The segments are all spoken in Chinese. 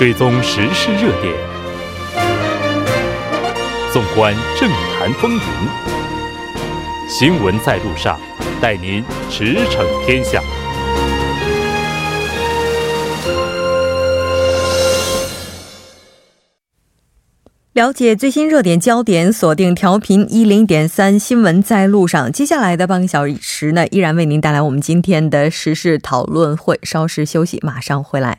追踪时事热点，纵观政坛风云，新闻在路上，带您驰骋天下。了解最新热点焦点，锁定调频一零点三新闻在路上。接下来的半个小时呢，依然为您带来我们今天的时事讨论会。稍事休息，马上回来。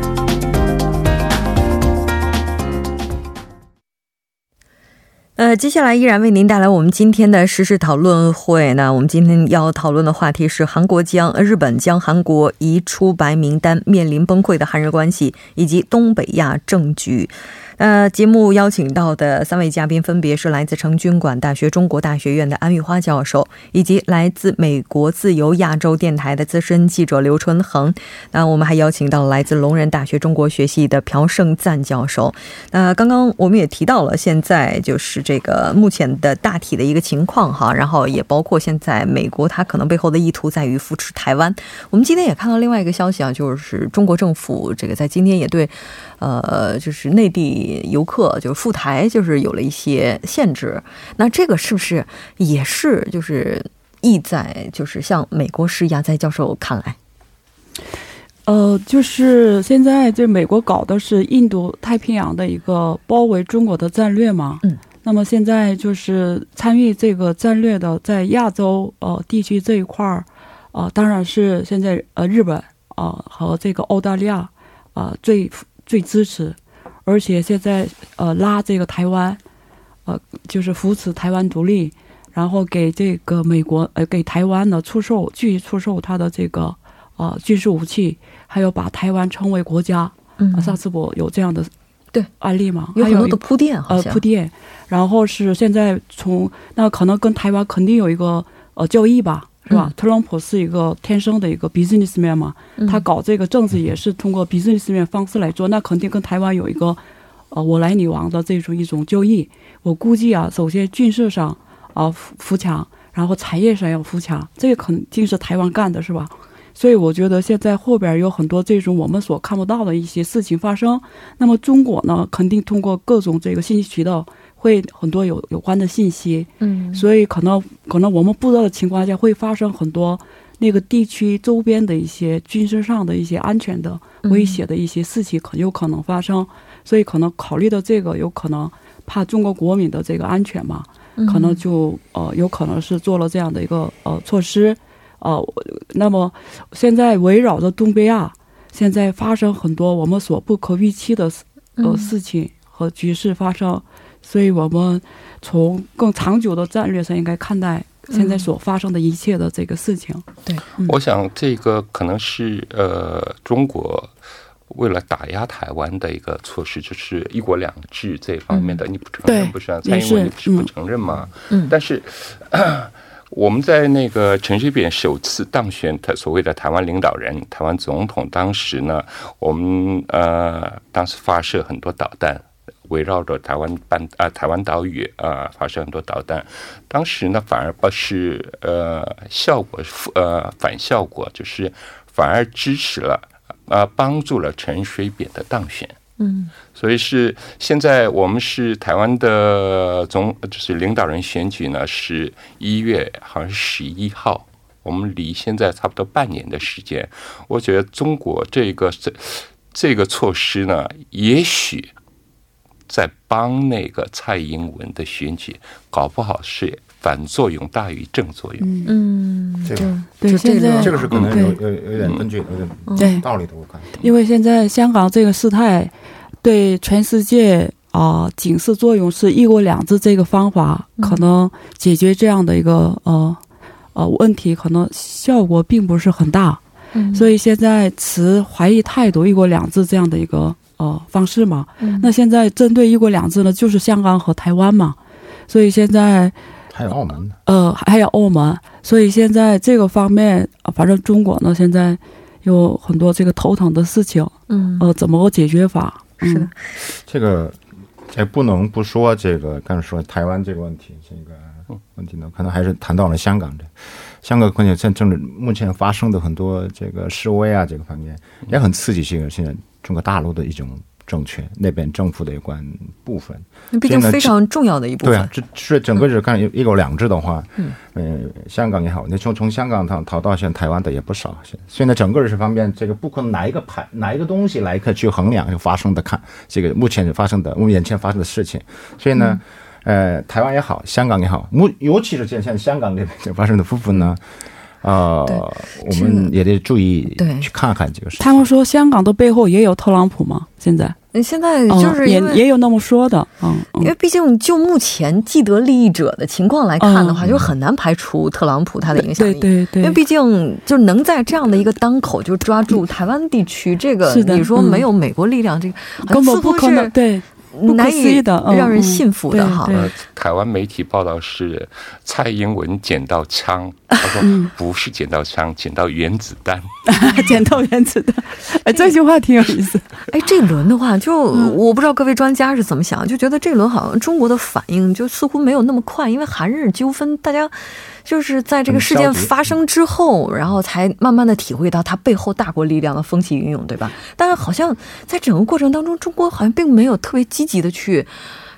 呃，接下来依然为您带来我们今天的时事讨论会。那我们今天要讨论的话题是韩国将日本将韩国移出白名单，面临崩溃的韩日关系以及东北亚政局。呃，节目邀请到的三位嘉宾分别是来自成均馆大学中国大学院的安玉花教授，以及来自美国自由亚洲电台的资深记者刘春恒。那我们还邀请到了来自龙仁大学中国学系的朴胜赞教授。那刚刚我们也提到了，现在就是这个目前的大体的一个情况哈，然后也包括现在美国它可能背后的意图在于扶持台湾。我们今天也看到另外一个消息啊，就是中国政府这个在今天也对。呃，就是内地游客就是赴台，就是有了一些限制。那这个是不是也是就是意在就是向美国施压？在教授看来，呃，就是现在这美国搞的是印度太平洋的一个包围中国的战略嘛。嗯。那么现在就是参与这个战略的，在亚洲呃地区这一块儿，啊，当然是现在呃日本啊和这个澳大利亚啊最。最支持，而且现在呃拉这个台湾，呃就是扶持台湾独立，然后给这个美国呃给台湾呢出售继续出售他的这个呃军事武器，还有把台湾称为国家。嗯，上次我有这样的对案例嘛，有很多的铺垫，呃铺垫，然后是现在从那可能跟台湾肯定有一个呃交易吧。是吧？特朗普是一个天生的一个 businessman 嘛，他搞这个政治也是通过 businessman 方式来做，那肯定跟台湾有一个，呃，我来你往的这种一种交易。我估计啊，首先军事上啊扶扶强，然后产业上要扶强，这个肯定是台湾干的，是吧？所以我觉得现在后边有很多这种我们所看不到的一些事情发生。那么中国呢，肯定通过各种这个信息渠道。会很多有有关的信息，嗯，所以可能可能我们不知道的情况下，会发生很多那个地区周边的一些军事上的一些安全的威胁的一些事情，可有可能发生。所以可能考虑到这个，有可能怕中国国民的这个安全嘛，可能就呃有可能是做了这样的一个呃措施，呃，那么现在围绕着东北亚，现在发生很多我们所不可预期的呃事情和局势发生。所以我们从更长久的战略上应该看待现在所发生的一切的这个事情。对，我想这个可能是呃中国为了打压台湾的一个措施，就是一国两制这方面的，你不承认不是啊？蔡英文是不承认吗？嗯。但是 我们在那个陈水扁首次当选他所谓的台湾领导人、台湾总统，当时呢，我们呃当时发射很多导弹。围绕着台湾半啊台湾岛屿啊发射很多导弹，当时呢反而不是呃效果呃反效果，就是反而支持了啊帮助了陈水扁的当选。嗯，所以是现在我们是台湾的总就是领导人选举呢，是一月好像是十一号，我们离现在差不多半年的时间。我觉得中国这个这这个措施呢，也许。在帮那个蔡英文的选举，搞不好是反作用大于正作用。嗯，这个对，现在这个是可能有有有点根据，有点道理的。我看，因为现在香港这个事态对全世界啊警示作用是一国两制这个方法可能解决这样的一个呃呃问题，可能效果并不是很大。嗯，所以现在持怀疑态度，一国两制这样的一个。呃，方式嘛，那现在针对一国两制呢，就是香港和台湾嘛，所以现在还有澳门呢。呃，还有澳门，所以现在这个方面，反正中国呢，现在有很多这个头疼的事情。嗯，呃，怎么个解决法？是的，这个也不能不说这个，刚才说台湾这个问题，这个问题呢，可能还是谈到了香港的。香港关键在政治目前发生的很多这个示威啊，这个方面也很刺激性。现在中国大陆的一种。政权那边政府的有关部分，那毕竟非常重要的一部分。对啊，这是整个是看一国两制的话，嗯，呃，香港也好，你从从香港逃逃到现在台湾的也不少。现现在整个这方面，这个不可能哪一个牌哪一个东西来可去衡量发生的看这个目前发生的我们眼前发生的事情。所以呢，呃，台湾也好，香港也好，目尤其是现在香港这边发生的部分呢。啊，我们也得注意，对，去看看这个事。他们说香港的背后也有特朗普吗？现在？现在就是也也有那么说的，嗯，因为毕竟就目前既得利益者的情况来看的话，就很难排除特朗普他的影响力。对对对，因为毕竟就能在这样的一个当口就抓住台湾地区，这个你说没有美国力量，这个根本不可能。对。难以的，让人信服的哈。台湾媒体报道是蔡英文捡到枪，他说不是捡到枪，捡到原子弹，捡到原子弹。哎，这句话挺有意思。哎，这轮的话，就我不知道各位专家是怎么想，就觉得这轮好像中国的反应就似乎没有那么快，因为韩日纠纷，大家。就是在这个事件发生之后，然后才慢慢的体会到它背后大国力量的风起云涌，对吧？但是好像在整个过程当中，中国好像并没有特别积极的去，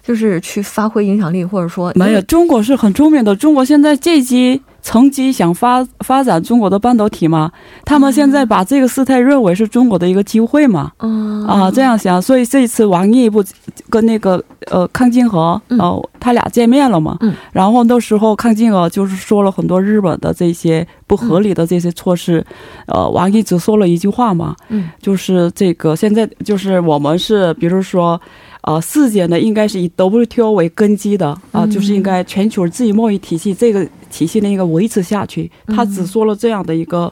就是去发挥影响力，或者说没有。中国是很聪明的，中国现在这级。曾经想发发展中国的半导体吗？他们现在把这个事态认为是中国的一个机会嘛？嗯啊，这样想，所以这次王毅不跟那个呃康金和呃他俩见面了嘛？嗯，然后那时候康金和就是说了很多日本的这些不合理的这些措施，呃，王毅只说了一句话嘛？嗯，就是这个现在就是我们是比如说。啊，世界呢应该是以 WTO 为根基的啊，就是应该全球自由贸易体系这个体系呢应该维持下去。他只说了这样的一个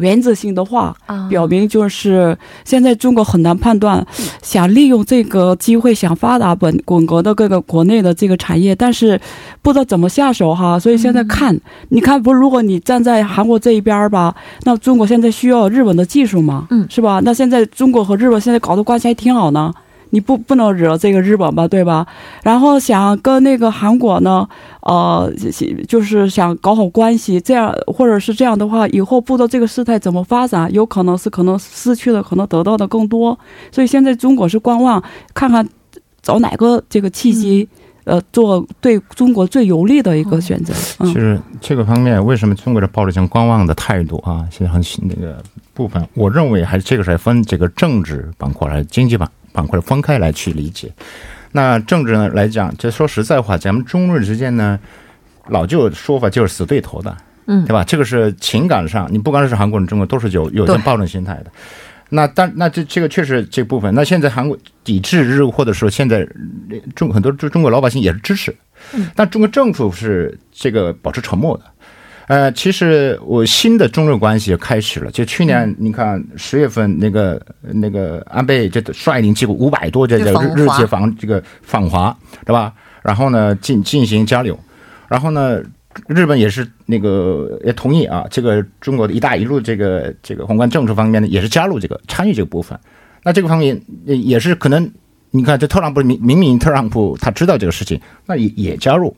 原则性的话，表明就是现在中国很难判断，想利用这个机会想发达本滚国的各个国内的这个产业，但是不知道怎么下手哈。所以现在看，你看不？如果你站在韩国这一边吧，那中国现在需要日本的技术嘛？嗯，是吧？那现在中国和日本现在搞的关系还挺好呢。你不不能惹这个日本吧，对吧？然后想跟那个韩国呢，呃，就是想搞好关系，这样或者是这样的话，以后不知道这个事态怎么发展，有可能是可能失去的，可能得到的更多。所以现在中国是观望，看看找哪个这个契机，呃，做对中国最有利的一个选择。其实这个方面，为什么中国的抱着一种观望的态度啊？现在很那个部分，我认为还是这个是分这个政治板块还是经济板。板块分开来去理解，那政治呢来讲，就说实在话，咱们中日之间呢，老旧说法就是死对头的，嗯，对吧？这个是情感上，你不管是韩国人、中国，都是有有这暴政心态的。那但那这这个确实这部分，那现在韩国抵制日，或者说现在中很多中中国老百姓也是支持，但中国政府是这个保持沉默的。呃，其实我新的中日关系开始了。就去年，你看十月份那个那个安倍这率领几乎五百多这个日日籍访这个访华，对吧？然后呢进进行交流，然后呢日本也是那个也同意啊，这个中国的一带一路这个这个宏观政策方面呢也是加入这个参与这个部分。那这个方面也是可能，你看这特朗普明明明特朗普他知道这个事情，那也也加入。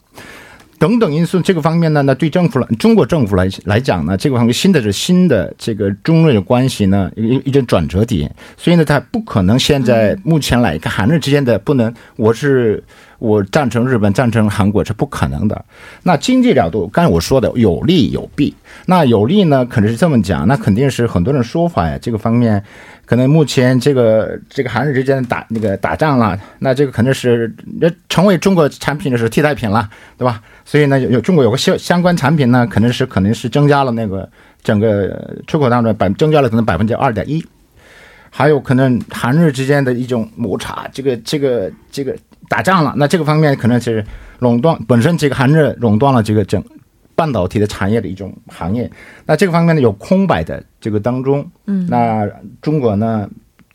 等等因素，这个方面呢，那对政府来，中国政府来来讲呢，这个方面新的是新的这个中日的关系呢，一一种转折点，所以呢，它不可能现在目前来看，韩日之间的不能，我是我赞成日本，赞成韩国是不可能的。那经济角度，刚才我说的有利有弊，那有利呢，可能是这么讲，那肯定是很多人说法呀，这个方面。可能目前这个这个韩日之间打那个打仗了，那这个肯定是那成为中国产品的是替代品了，对吧？所以呢，有中国有个相相关产品呢，可能是可能是增加了那个整个出口当中百增加了可能百分之二点一，还有可能韩日之间的一种摩擦，这个这个这个打仗了，那这个方面可能是垄断本身这个韩日垄断了这个整。半导体的产业的一种行业，那这个方面呢有空白的这个当中，嗯，那中国呢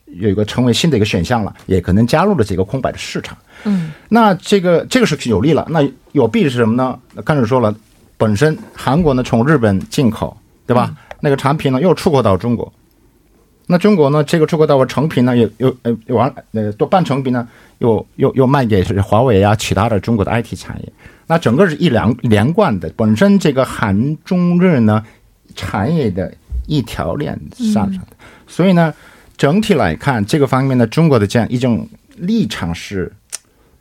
有一个成为新的一个选项了，也可能加入了这个空白的市场。嗯，那这个这个是有利了。那有弊是什么呢？刚才说了，本身韩国呢从日本进口，对吧？那个产品呢又出口到中国，那中国呢这个出口到我成品呢又又呃完呃多半成品呢又又又卖给是华为啊其他的中国的 IT 产业。那整个是一连连贯的，本身这个韩中日呢产业的一条链上上的，所以呢整体来看这个方面呢，中国的这样一种立场是，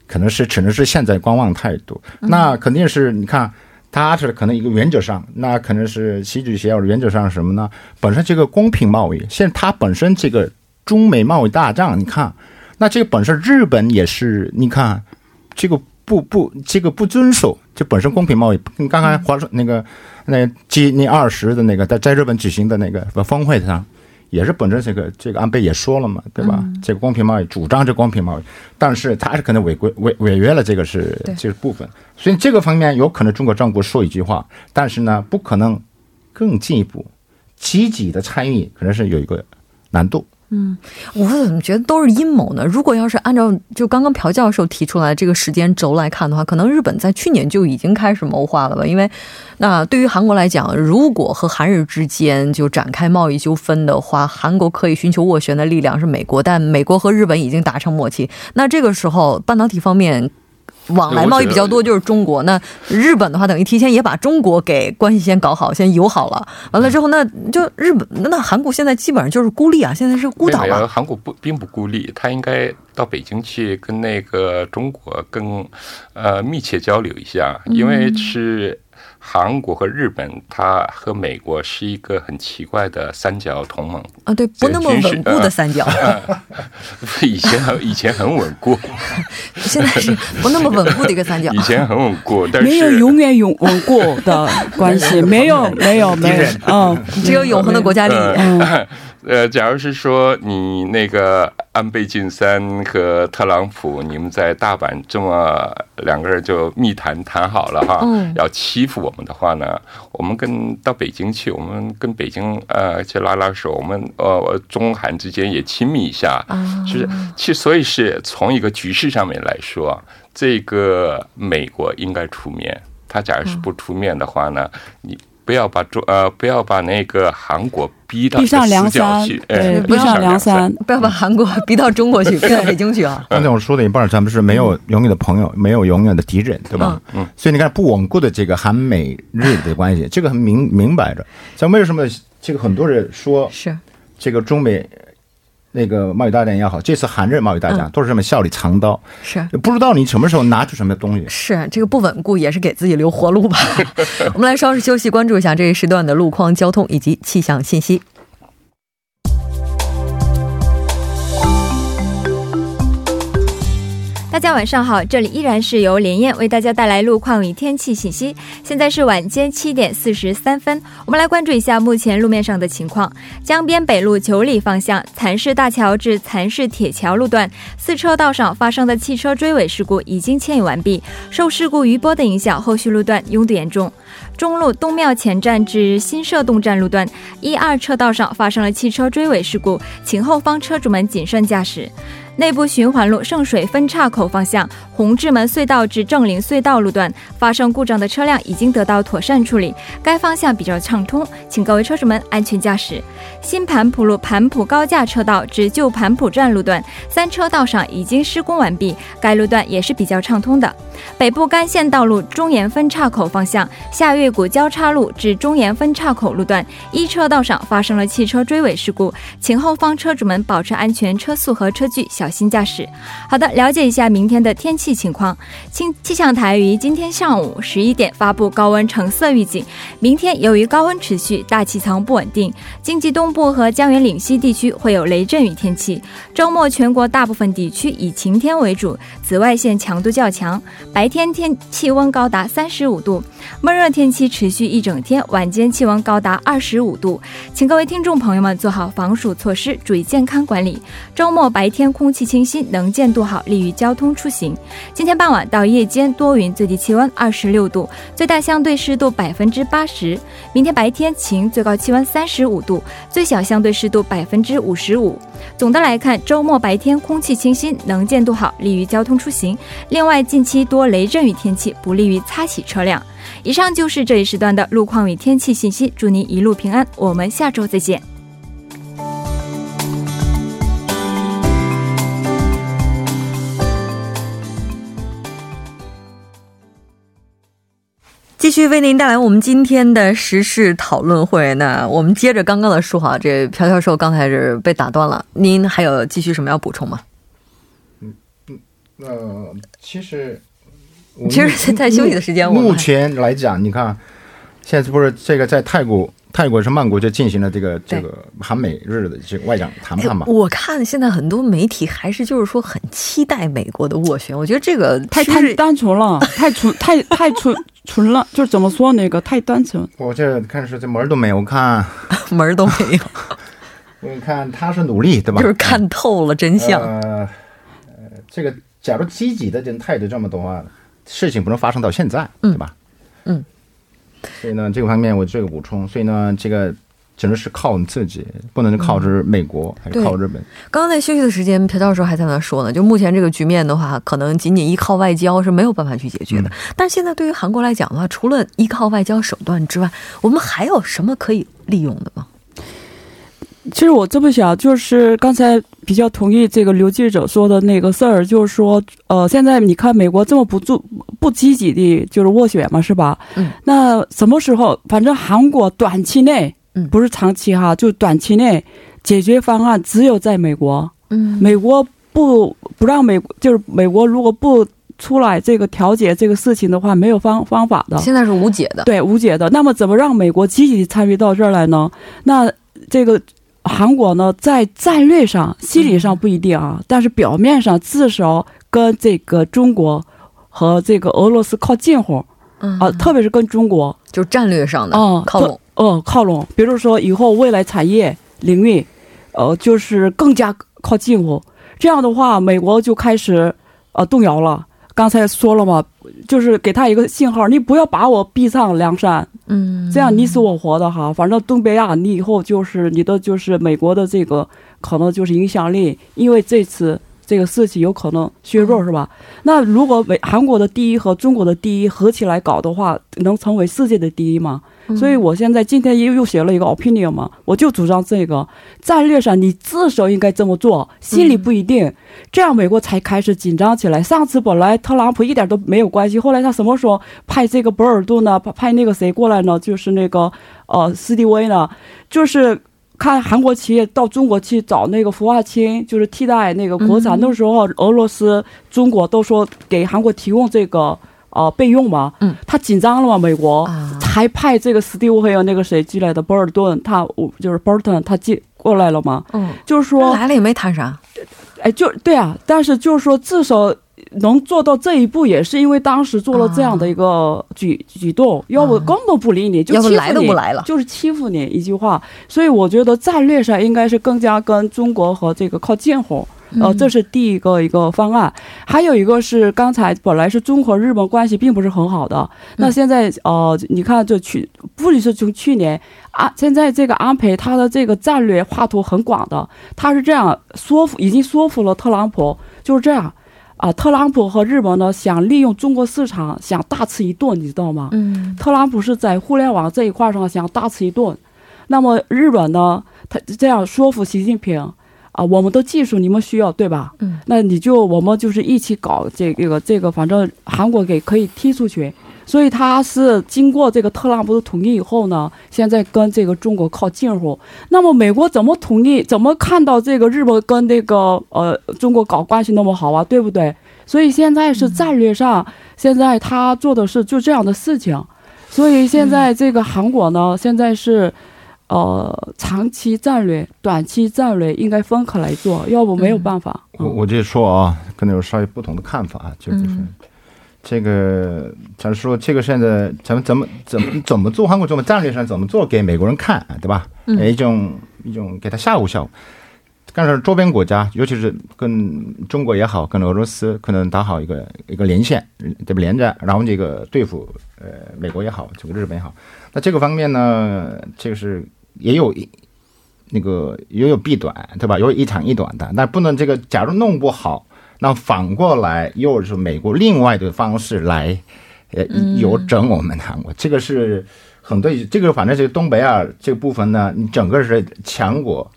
可能是只能是现在观望态度。那肯定是你看，他是可能一个原则上，那可能是习主席要原则上什么呢？本身这个公平贸易，现在它本身这个中美贸易大战，你看，那这个本身日本也是，你看这个。不不，这个不遵守，就本身公平贸易。跟刚刚华说那个那 G 那二十的那个在在日本举行的那个峰会上，也是本身这个这个安倍也说了嘛，对吧？这个公平贸易主张这公平贸易，但是他是可能违规违违约了，这个是这个部分。所以这个方面有可能中国政府说一句话，但是呢，不可能更进一步积极的参与，可能是有一个难度。嗯，我怎么觉得都是阴谋呢？如果要是按照就刚刚朴教授提出来这个时间轴来看的话，可能日本在去年就已经开始谋划了吧？因为那对于韩国来讲，如果和韩日之间就展开贸易纠纷的话，韩国可以寻求斡旋的力量是美国，但美国和日本已经达成默契，那这个时候半导体方面。往来贸易比较多就是中国，那日本的话等于提前也把中国给关系先搞好，先友好了。完了之后，那就日本那韩国现在基本上就是孤立啊，现在是孤岛了。韩国不并不孤立，他应该到北京去跟那个中国更呃密切交流一下，因为是。韩国和日本，它和美国是一个很奇怪的三角同盟啊，对，不那么稳固的三角。以前以前很稳固，现在是不那么稳固的一个三角。以前很稳固，但是没有永远永稳固的关系，没有没有没有，嗯，只有永恒的国家利益。呃，假如是说你那个安倍晋三和特朗普，你们在大阪这么两个人就密谈谈好了哈，要欺负我们的话呢，我们跟到北京去，我们跟北京呃去拉拉手，我们呃中韩之间也亲密一下，就是其实所以是从一个局势上面来说，这个美国应该出面，他假如是不出面的话呢，你。不要把中呃，不要把那个韩国逼到逼上梁山，对，逼上梁山，不要把韩国逼到中国去，逼到北京去啊！刚才我说的一半，咱们是没有永远的朋友，没有永远的敌人，对吧？嗯。所以你看，不稳固的这个韩美日的关系，这个很明明摆着。像为什么这个很多人说是这个中美？那个贸易大战也好，这次韩日贸易大战都是这么笑里藏刀，是不知道你什么时候拿出什么东西。是这个不稳固，也是给自己留活路吧。我们来稍事休息，关注一下这一时段的路况、交通以及气象信息。大家晚上好，这里依然是由连燕为大家带来路况与天气信息。现在是晚间七点四十三分，我们来关注一下目前路面上的情况。江边北路九里方向蚕市大桥至蚕市铁桥路段四车道上发生的汽车追尾事故已经牵引完毕，受事故余波的影响，后续路段拥堵严重。中路东庙前站至新社东站路段一二车道上发生了汽车追尾事故，请后方车主们谨慎驾驶。内部循环路圣水分岔口方向红志门隧道至正陵隧道路段发生故障的车辆已经得到妥善处理，该方向比较畅通，请各位车主们安全驾驶。新盘浦路盘浦高架车道至旧盘浦站路段三车道上已经施工完毕，该路段也是比较畅通的。北部干线道路中岩分岔口方向下月谷交叉路至中岩分岔口路段一车道上发生了汽车追尾事故，请后方车主们保持安全车速和车距，小小心驾驶。好的，了解一下明天的天气情况。气气象台于今天上午十一点发布高温橙色预警，明天由于高温持续，大气层不稳定，经济东部和江源岭西地区会有雷阵雨天气。周末全国大部分地区以晴天为主，紫外线强度较强。白天天气温高达三十五度，闷热天气持续一整天，晚间气温高达二十五度，请各位听众朋友们做好防暑措施，注意健康管理。周末白天空气清新，能见度好，利于交通出行。今天傍晚到夜间多云，最低气温二十六度，最大相对湿度百分之八十。明天白天晴，最高气温三十五度，最小相对湿度百分之五十五。总的来看，周末白天空气清新，能见度好，利于交通出行。另外，近期多雷阵雨天气，不利于擦洗车辆。以上就是这一时段的路况与天气信息，祝您一路平安，我们下周再见。续为您带来我们今天的时事讨论会。那我们接着刚刚的说哈，这朴教授刚才是被打断了，您还有继续什么要补充吗？嗯嗯，那，其实其实，在休息的时间，目前来讲，你看，现在不是这个在泰国，泰国是曼谷就进行了这个这个韩美日的这个外长谈判嘛？我看现在很多媒体还是就是说很期待美国的斡旋，我觉得这个太太单纯了，太纯太太纯。纯了，就是怎么说那个太单纯。我这看是这门儿都没有看，门儿都没有。我看他是努力，对吧？就是看透了真相。呃，这个假如积极的这态度这么多话，事情不能发生到现在，对吧？嗯。所以呢，这个方面我做个补充。所以呢，这个。只能是靠你自己，不能靠着美国，还是靠日本。刚刚在休息的时间，朴教授还在那说呢，就目前这个局面的话，可能仅仅依靠外交是没有办法去解决的。但是现在对于韩国来讲的话，除了依靠外交手段之外，我们还有什么可以利用的吗？其实我这么想，就是刚才比较同意这个刘记者说的那个事儿，就是说，呃，现在你看美国这么不注不积极的，就是斡旋嘛，是吧？嗯。那什么时候？反正韩国短期内。嗯，不是长期哈，就短期内解决方案只有在美国。嗯，美国不不让美，就是美国如果不出来这个调解这个事情的话，没有方方法的。现在是无解的，对，无解的。那么怎么让美国积极参与到这儿来呢？那这个韩国呢，在战略上、心理上不一定啊，但是表面上至少跟这个中国和这个俄罗斯靠近乎。嗯啊，特别是跟中国，就战略上的嗯靠拢。嗯，靠拢，比如说以后未来产业领域，呃，就是更加靠近乎。这样的话，美国就开始呃动摇了。刚才说了嘛，就是给他一个信号，你不要把我逼上梁山，嗯，这样你死我活的哈。反正东北亚，你以后就是你的就是美国的这个可能就是影响力，因为这次这个事情有可能削弱，是吧？那如果美韩国的第一和中国的第一合起来搞的话，能成为世界的第一吗？所以，我现在今天又又写了一个 opinion 嘛，我就主张这个战略上，你至少应该这么做，心里不一定，这样美国才开始紧张起来。上次本来特朗普一点都没有关系，后来他什么时候派这个博尔顿呢？派派那个谁过来呢？就是那个呃斯蒂威呢？就是看韩国企业到中国去找那个氟化氢，就是替代那个国产。那时候俄罗斯、中国都说给韩国提供这个。呃，备用嘛，嗯，他紧张了嘛，美国。还派这个斯蒂夫还有那个谁寄来的博尔顿，他就是博尔顿，他寄过来了嘛，嗯，就是说来了也没谈啥，哎，就对啊，但是就是说至少能做到这一步，也是因为当时做了这样的一个举举动，要不根本不理你，就来都不来了，就是欺负你一句话，所以我觉得战略上应该是更加跟中国和这个靠近乎。呃，这是第一个一个方案，还有一个是刚才本来是中和日本关系并不是很好的，那现在呃，你看这去，不仅是从去年啊，现在这个安倍他的这个战略画图很广的，他是这样说服，已经说服了特朗普，就是这样啊，特朗普和日本呢想利用中国市场想大吃一顿，你知道吗？嗯，特朗普是在互联网这一块上想大吃一顿，那么日本呢，他这样说服习近平。啊，我们的技术你们需要对吧？嗯，那你就我们就是一起搞这个这个，反正韩国给可以踢出去，所以他是经过这个特朗普的同意以后呢，现在跟这个中国靠近乎。那么美国怎么同意？怎么看到这个日本跟那个呃中国搞关系那么好啊？对不对？所以现在是战略上，现在他做的是就这样的事情。所以现在这个韩国呢，现在是。呃，长期战略、短期战略应该分开来做，要不没有办法。我我就说啊，可能有稍微不同的看法啊，就是这个，假如说这个现在咱们怎么怎么怎么做韩国怎么战略上怎么做给美国人看，对吧？一种一种给他吓唬吓唬。但是周边国家，尤其是跟中国也好，跟俄罗斯可能打好一个一个连线，对不连着，然后这个对付呃美国也好，这个日本也好，那这个方面呢，这个是也有那个也有弊端，对吧？有一长一短的，但不能这个假如弄不好，那反过来又是美国另外的方式来呃有整我们韩国，这个是很对这个反正这个东北亚这个部分呢，你整个是强国。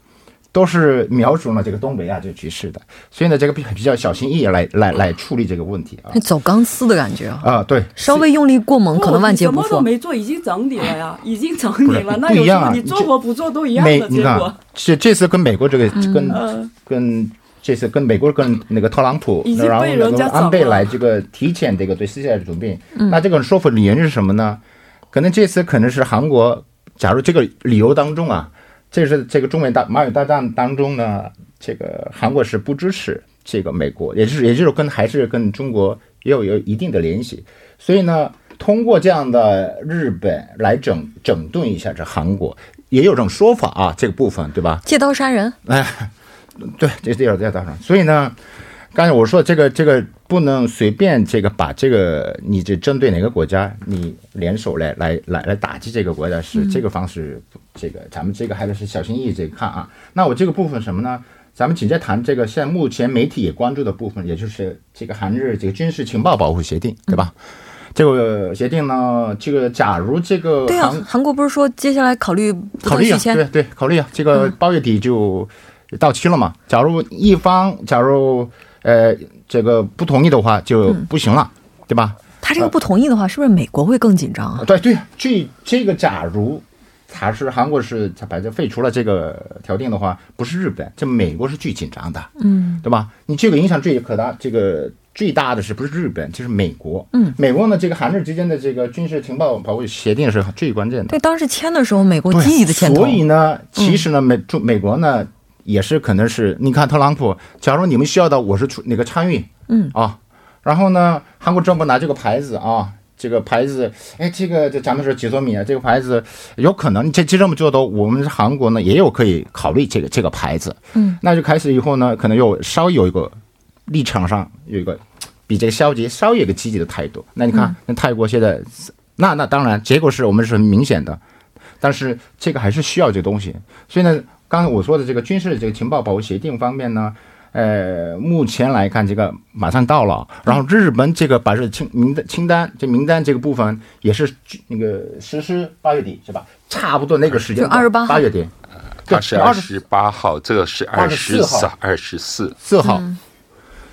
都是瞄准了这个东北亚这个局势的，所以呢，这个比比较小心翼翼来来来处理这个问题啊，走钢丝的感觉啊，啊对，稍微用力过猛可能万劫不复。什么都没做，已经整你了呀，已经整你了，那有什么你做或不做都一样的结果。这这次跟美国这个跟跟这次跟美国跟那个特朗普，然后那个安倍来这个提前这个对世界的准备，那这个说服理由是什么呢？可能这次可能是韩国，假如这个理由当中啊。这是这个中美大马友大战当中呢，这个韩国是不支持这个美国，也就是也就是跟还是跟中国也有有一定的联系，所以呢，通过这样的日本来整整顿一下这韩国，也有种说法啊，这个部分对吧？借刀杀人，哎，对，这这有借刀杀人，所以呢。刚才我说这个这个不能随便这个把这个你这针对哪个国家你联手来来来来打击这个国家是这个方式，这个咱们这个还得是小心翼翼这个看啊。那我这个部分什么呢？咱们紧接谈这个现在目前媒体也关注的部分，也就是这个韩日这个军事情报保护协定，对吧？这个协定呢，这个假如这个对啊，韩国不是说接下来考虑考虑啊？对对，考虑啊。这个八月底就到期了嘛。假如一方假如呃，这个不同意的话就不行了，对吧？他这个不同意的话，是不是美国会更紧张啊？对对，这这个假如他是韩国是他把这废除了这个条定的话，不是日本，这美国是最紧张的，嗯，对吧？你这个影响最可大，这个最大的是不是日本？就是美国，嗯，美国呢，这个韩日之间的这个军事情报保护协定是最关键的。对，当时签的时候，美国积极的签，所以呢，其实呢，美中美国呢。也是可能是，你看特朗普，假如你们需要的我是出那个参与，嗯。啊，然后呢，韩国政府拿这个牌子啊，这个牌子，哎，这个这咱们说几多米啊，这个牌子有可能这这这么做的，我们韩国呢也有可以考虑这个这个牌子，嗯，那就开始以后呢，可能又稍微有一个立场上有一个比这个消极稍微有个积极的态度，那你看那泰国现在，那那当然结果是我们是很明显的，但是这个还是需要这个东西，所以呢。刚才我说的这个军事这个情报保护协定方面呢，呃，目前来看这个马上到了，然后日本这个把这清名单清单这名单这个部分也是那个实施八月底是吧？差不多那个时间就二十八八月底，它是二十八号，这个是二十四二十四。四号，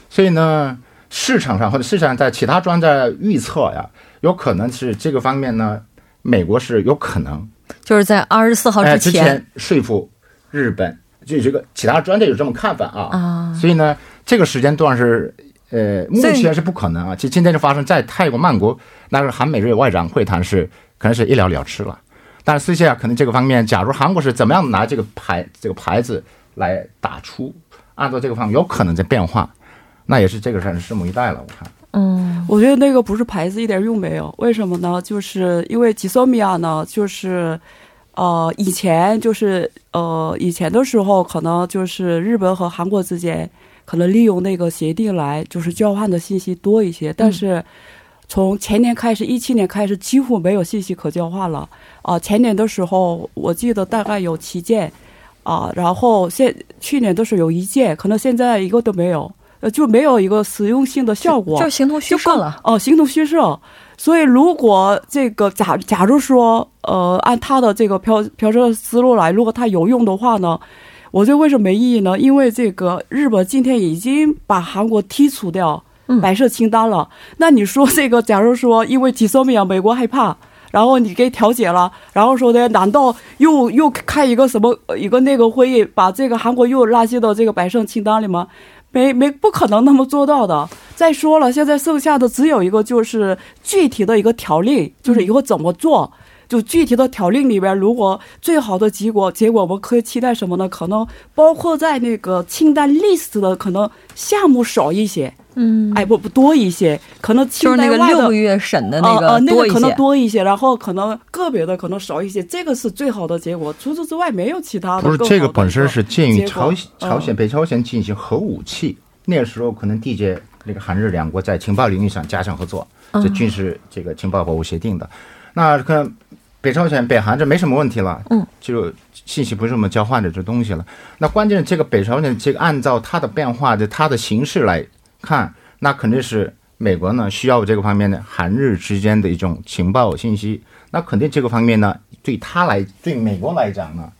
所以呢，市场上或者市场在其他专家预测呀，有可能是这个方面呢，美国是有可能。就是在二十四号之前说服。日本就这个其他专家有这么看法啊，所以呢，这个时间段是呃，目前是不可能啊。其实今天就发生在泰国曼谷，那个韩美日外长会谈是可能是一了了之了。但是私下可能这个方面，假如韩国是怎么样拿这个牌这个牌子来打出，按照这个方面有可能在变化，那也是这个事儿拭目以待了。我看，嗯，我觉得那个不是牌子一点用没有，为什么呢？就是因为吉索米亚呢，就是。呃，以前就是呃，以前的时候可能就是日本和韩国之间可能利用那个协定来就是交换的信息多一些，但是从前年开始，一七年开始几乎没有信息可交换了。啊，前年的时候我记得大概有七件，啊，然后现去年都是有一件，可能现在一个都没有，呃，就没有一个实用性的效果，就形同虚设了。哦，形同虚设。所以，如果这个假假如说，呃，按他的这个飘飘车思路来，如果他有用的话呢，我觉得为什么没意义呢？因为这个日本今天已经把韩国剔除掉白色清单了。那你说这个，假如说因为几十米啊，美国害怕，然后你给调解了，然后说的，难道又又开一个什么一个那个会议，把这个韩国又拉进到这个白色清单里吗？没没不可能那么做到的。再说了，现在剩下的只有一个，就是具体的一个条令，就是以后怎么做。就具体的条令里边，如果最好的结果，结果我们可以期待什么呢？可能包括在那个清单 list 的可能项目少一些，嗯，哎不不多一些，可能就是那个六个月审的那个那个可能多一些，然后可能个别的可能少一些，这个是最好的结果。除此之外，没有其他的。不是这个本身是鉴于朝朝鲜北朝鲜进行核武器，那个时候可能缔结那个韩日两国在情报领域上加强合作，这军事这个情报保护协定的。那看北朝鲜、北韩这没什么问题了，嗯，就信息不是这么交换的这东西了。那关键这个北朝鲜这个按照它的变化的它的形式来看，那肯定是美国呢需要这个方面的韩日之间的一种情报信息。那肯定这个方面呢，对他来对美国来讲呢。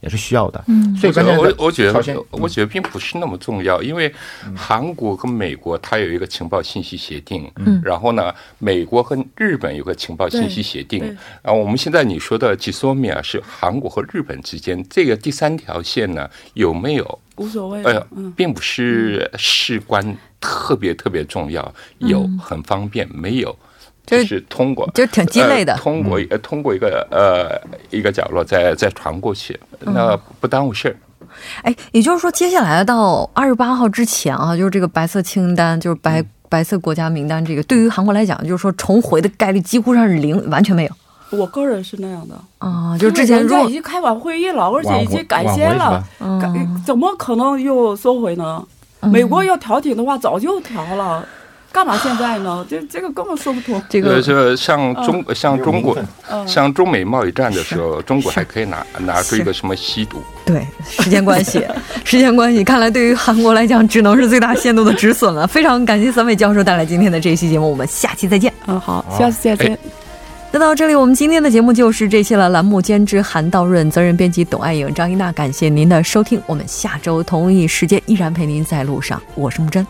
也是需要的，嗯，所以我我觉得，我觉得并不是那么重要，因为韩国跟美国它有一个情报信息协定，嗯，然后呢，美国和日本有个情报信息协定，然后我们现在你说的吉索米啊，是韩国和日本之间这个第三条线呢，有没有？无所谓？哎并不是事关特别特别重要，有很方便，没有。就是通过，就挺鸡肋的。通过呃，通过一个呃一个角落再再传过去，那不耽误事儿。哎，也就是说，接下来到二十八号之前啊，就是这个白色清单，就是白白色国家名单，这个对于韩国来讲，就是说重回的概率几乎上是零，完全没有。我个人是那样的啊，就之前已经开完会议了，而且已经改签了，改怎么可能又收回呢？美国要调停的话，早就调了。干嘛现在呢？这这个根本说不通。这个就像中像中国，像中美贸易战的时候，中国还可以拿拿出一个什么吸毒？对，时间关系，时间关系，看来对于韩国来讲，只能是最大限度的止损了。非常感谢三位教授带来今天的这一期节目，我们下期再见。嗯，好，下次再见。那到这里，我们今天的节目就是这些了。栏目监制韩道润，责任编辑董爱颖、张一娜，感谢您的收听。我们下周同一时间依然陪您在路上。我是木真。